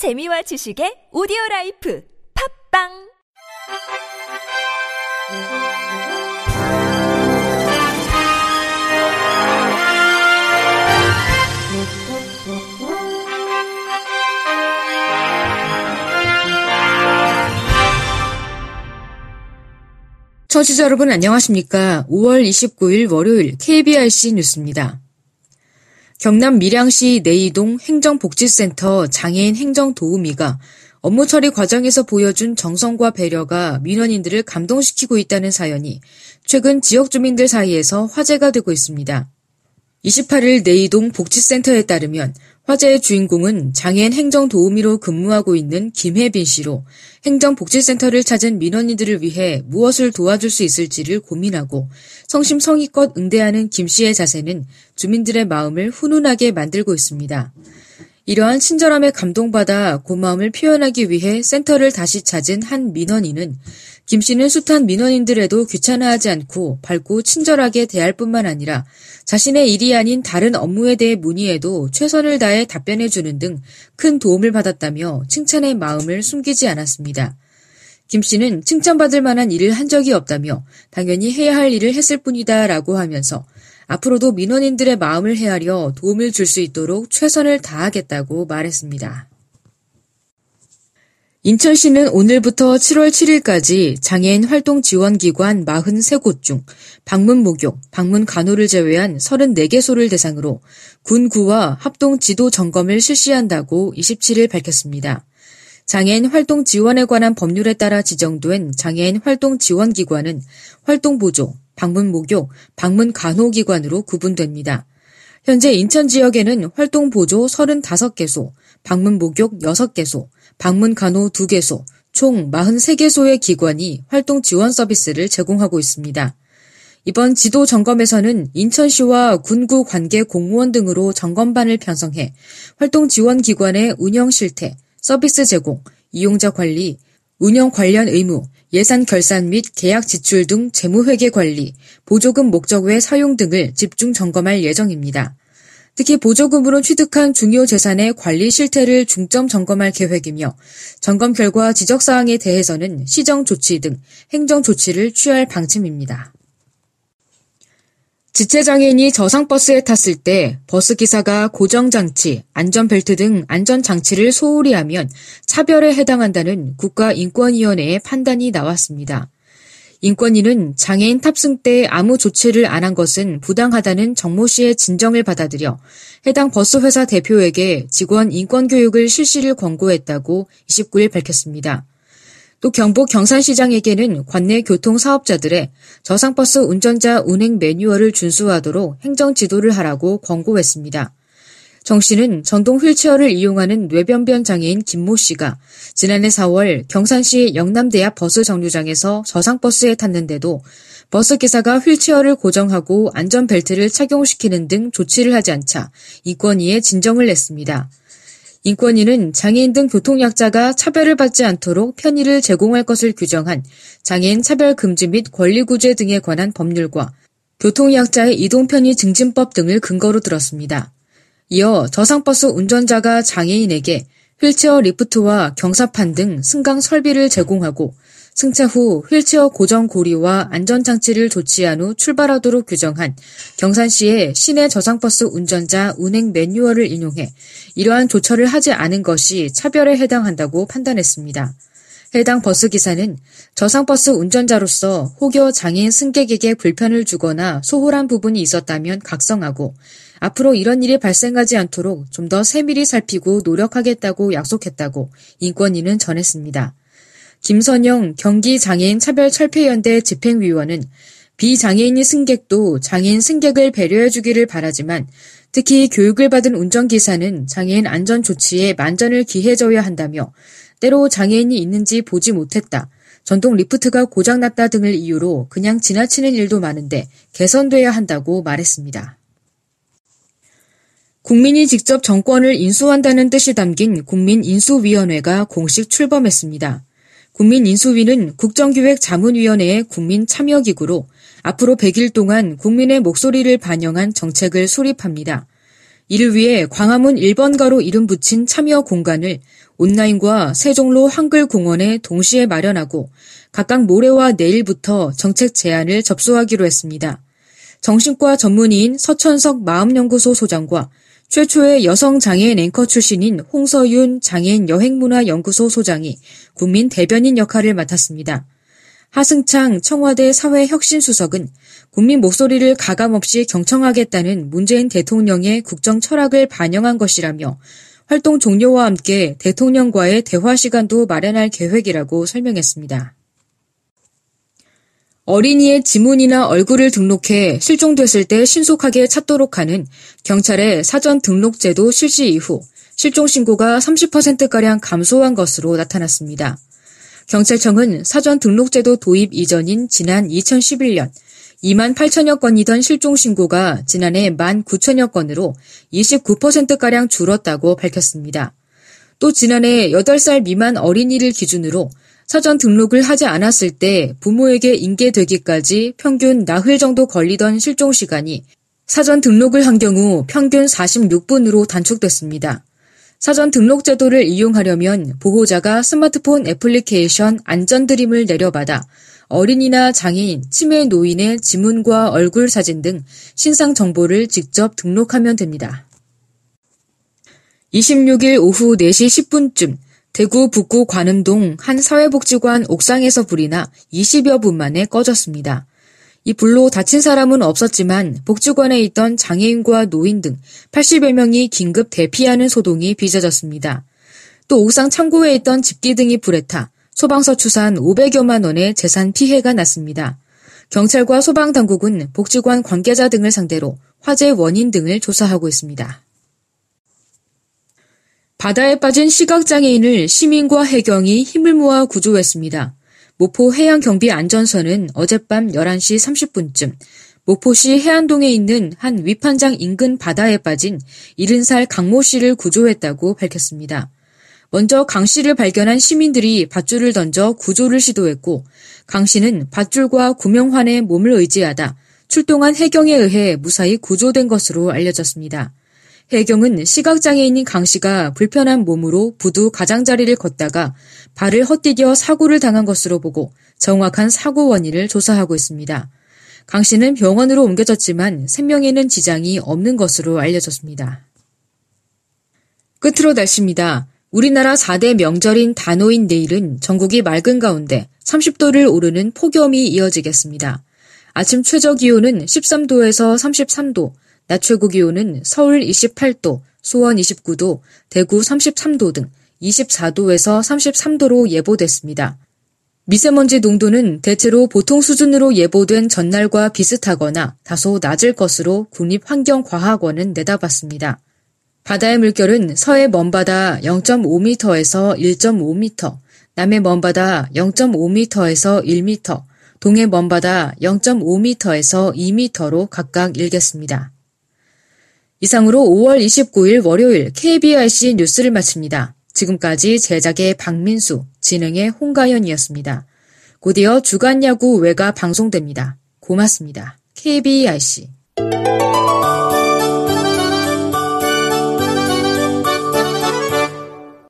재미와 지식의 오디오 라이프 팝빵 청취자 여러분 안녕하십니까? 5월 29일 월요일 KBRC 뉴스입니다. 경남 밀양시 내이동 행정복지센터 장애인 행정도우미가 업무 처리 과정에서 보여준 정성과 배려가 민원인들을 감동시키고 있다는 사연이 최근 지역 주민들 사이에서 화제가 되고 있습니다. 28일 내이동 복지센터에 따르면 화제의 주인공은 장애인 행정 도우미로 근무하고 있는 김혜빈 씨로 행정복지센터를 찾은 민원인들을 위해 무엇을 도와줄 수 있을지를 고민하고 성심성의껏 응대하는 김 씨의 자세는 주민들의 마음을 훈훈하게 만들고 있습니다. 이러한 친절함에 감동받아 고마움을 표현하기 위해 센터를 다시 찾은 한 민원인은 김 씨는 숱한 민원인들에도 귀찮아하지 않고 밝고 친절하게 대할 뿐만 아니라 자신의 일이 아닌 다른 업무에 대해 문의해도 최선을 다해 답변해 주는 등 큰 도움을 받았다며 칭찬의 마음을 숨기지 않았습니다. 김 씨는 칭찬받을 만한 일을 한 적이 없다며 당연히 해야 할 일을 했을 뿐이다 라고 하면서 앞으로도 민원인들의 마음을 헤아려 도움을 줄 수 있도록 최선을 다하겠다고 말했습니다. 인천시는 오늘부터 7월 7일까지 장애인 활동 지원 기관 43곳 중 방문 목욕, 방문 간호를 제외한 34개소를 대상으로 군구와 합동 지도 점검을 실시한다고 27일 밝혔습니다. 장애인 활동 지원에 관한 법률에 따라 지정된 장애인 활동 지원 기관은 활동 보조, 방문 목욕, 방문 간호 기관으로 구분됩니다. 현재 인천 지역에는 활동 보조 35개소, 방문 목욕 6개소, 방문 간호 2개소, 총 43개소의 기관이 활동 지원 서비스를 제공하고 있습니다. 이번 지도 점검에서는 인천시와 군구 관계 공무원 등으로 점검반을 편성해 활동 지원 기관의 운영 실태, 서비스 제공, 이용자 관리, 운영 관련 의무, 예산 결산 및 계약 지출 등 재무회계 관리, 보조금 목적 외 사용 등을 집중 점검할 예정입니다. 특히 보조금으로 취득한 중요 재산의 관리 실태를 중점 점검할 계획이며 점검 결과 지적 사항에 대해서는 시정 조치 등 행정 조치를 취할 방침입니다. 지체장애인이 저상버스에 탔을 때 버스 기사가 고정장치, 안전벨트 등 안전장치를 소홀히 하면 차별에 해당한다는 국가인권위원회의 판단이 나왔습니다. 인권위는 장애인 탑승 때 아무 조치를 안 한 것은 부당하다는 정모 씨의 진정을 받아들여 해당 버스 회사 대표에게 직원 인권 교육을 실시를 권고했다고 29일 밝혔습니다. 또 경북 경산시장에게는 관내 교통 사업자들의 저상버스 운전자 운행 매뉴얼을 준수하도록 행정 지도를 하라고 권고했습니다. 정 씨는 전동 휠체어를 이용하는 뇌병변 장애인 김모 씨가 지난해 4월 경산시 영남대 앞 버스 정류장에서 저상버스에 탔는데도 버스 기사가 휠체어를 고정하고 안전벨트를 착용시키는 등 조치를 하지 않자 인권위에 진정을 냈습니다. 인권위는 장애인 등 교통약자가 차별을 받지 않도록 편의를 제공할 것을 규정한 장애인 차별 금지 및 권리구제 등에 관한 법률과 교통약자의 이동편의 증진법 등을 근거로 들었습니다. 이어 저상버스 운전자가 장애인에게 휠체어 리프트와 경사판 등 승강 설비를 제공하고 승차 후 휠체어 고정 고리와 안전 장치를 조치한 후 출발하도록 규정한 경산시의 시내 저상버스 운전자 운행 매뉴얼을 인용해 이러한 조처를 하지 않은 것이 차별에 해당한다고 판단했습니다. 해당 버스 기사는 저상버스 운전자로서 혹여 장애인 승객에게 불편을 주거나 소홀한 부분이 있었다면 각성하고 앞으로 이런 일이 발생하지 않도록 좀 더 세밀히 살피고 노력하겠다고 약속했다고 인권위는 전했습니다. 김선영 경기장애인 차별철폐연대 집행위원은 비장애인이 승객도 장애인 승객을 배려해주기를 바라지만 특히 교육을 받은 운전기사는 장애인 안전 조치에 만전을 기해줘야 한다며 때로 장애인이 있는지 보지 못했다. 전동 리프트가 고장났다 등을 이유로 그냥 지나치는 일도 많은데 개선돼야 한다고 말했습니다. 국민이 직접 정권을 인수한다는 뜻이 담긴 국민인수위원회가 공식 출범했습니다. 국민인수위는 국정기획자문위원회의 국민참여기구로 앞으로 100일 동안 국민의 목소리를 반영한 정책을 수립합니다. 이를 위해 광화문 1번가로 이름 붙인 참여 공간을 온라인과 세종로 한글공원에 동시에 마련하고 각각 모레와 내일부터 정책 제안을 접수하기로 했습니다. 정신과 전문의인 서천석 마음연구소 소장과 최초의 여성 장애인 앵커 출신인 홍서윤 장애인 여행문화연구소 소장이 국민 대변인 역할을 맡았습니다. 하승창 청와대 사회혁신수석은 국민 목소리를 가감없이 경청하겠다는 문재인 대통령의 국정 철학을 반영한 것이라며 활동 종료와 함께 대통령과의 대화 시간도 마련할 계획이라고 설명했습니다. 어린이의 지문이나 얼굴을 등록해 실종됐을 때 신속하게 찾도록 하는 경찰의 사전 등록제도 실시 이후 실종 신고가 30%가량 감소한 것으로 나타났습니다. 경찰청은 사전 등록제도 도입 이전인 지난 2011년 2만 8천여 건이던 실종 신고가 지난해 1만 9천여 건으로 29%가량 줄었다고 밝혔습니다. 또 지난해 8살 미만 어린이를 기준으로 사전 등록을 하지 않았을 때 부모에게 인계되기까지 평균 나흘 정도 걸리던 실종 시간이 사전 등록을 한 경우 평균 46분으로 단축됐습니다. 사전 등록 제도를 이용하려면 보호자가 스마트폰 애플리케이션 안전드림을 내려받아 어린이나 장애인, 치매 노인의 지문과 얼굴 사진 등 신상 정보를 직접 등록하면 됩니다. 26일 오후 4시 10분쯤 대구 북구 관음동 한 사회복지관 옥상에서 불이 나 20여 분 만에 꺼졌습니다. 이 불로 다친 사람은 없었지만 복지관에 있던 장애인과 노인 등 80여 명이 긴급 대피하는 소동이 빚어졌습니다. 또 옥상 창고에 있던 집기 등이 불에 타 소방서 추산 500여만 원의 재산 피해가 났습니다. 경찰과 소방당국은 복지관 관계자 등을 상대로 화재 원인 등을 조사하고 있습니다. 바다에 빠진 시각장애인을 시민과 해경이 힘을 모아 구조했습니다. 모포 해양경비안전선은 어젯밤 11시 30분쯤 모포시 해안동에 있는 한 위판장 인근 바다에 빠진 70살 강모 씨를 구조했다고 밝혔습니다. 먼저 강 씨를 발견한 시민들이 밧줄을 던져 구조를 시도했고 강 씨는 밧줄과 구명환에 몸을 의지하다 출동한 해경에 의해 무사히 구조된 것으로 알려졌습니다. 해경은 시각장애인인 강 씨가 불편한 몸으로 부두 가장자리를 걷다가 발을 헛디뎌 사고를 당한 것으로 보고 정확한 사고 원인을 조사하고 있습니다. 강 씨는 병원으로 옮겨졌지만 생명에는 지장이 없는 것으로 알려졌습니다. 끝으로 날씨입니다. 우리나라 4대 명절인 단오인 내일은 전국이 맑은 가운데 30도를 오르는 폭염이 이어지겠습니다. 아침 최저 기온은 13도에서 33도, 낮 최고 기온은 서울 28도, 수원 29도, 대구 33도 등 24도에서 33도로 예보됐습니다. 미세먼지 농도는 대체로 보통 수준으로 예보된 전날과 비슷하거나 다소 낮을 것으로 국립환경과학원은 내다봤습니다. 바다의 물결은 서해 먼바다 0.5m에서 1.5m, 남해 먼바다 0.5m에서 1m, 동해 먼바다 0.5m에서 2m로 각각 일겠습니다. 이상으로 5월 29일 월요일 KBRC 뉴스를 마칩니다. 지금까지 제작의 박민수, 진행의 홍가연이었습니다. 곧이어 주간 야구 외가 방송됩니다. 고맙습니다. KBRC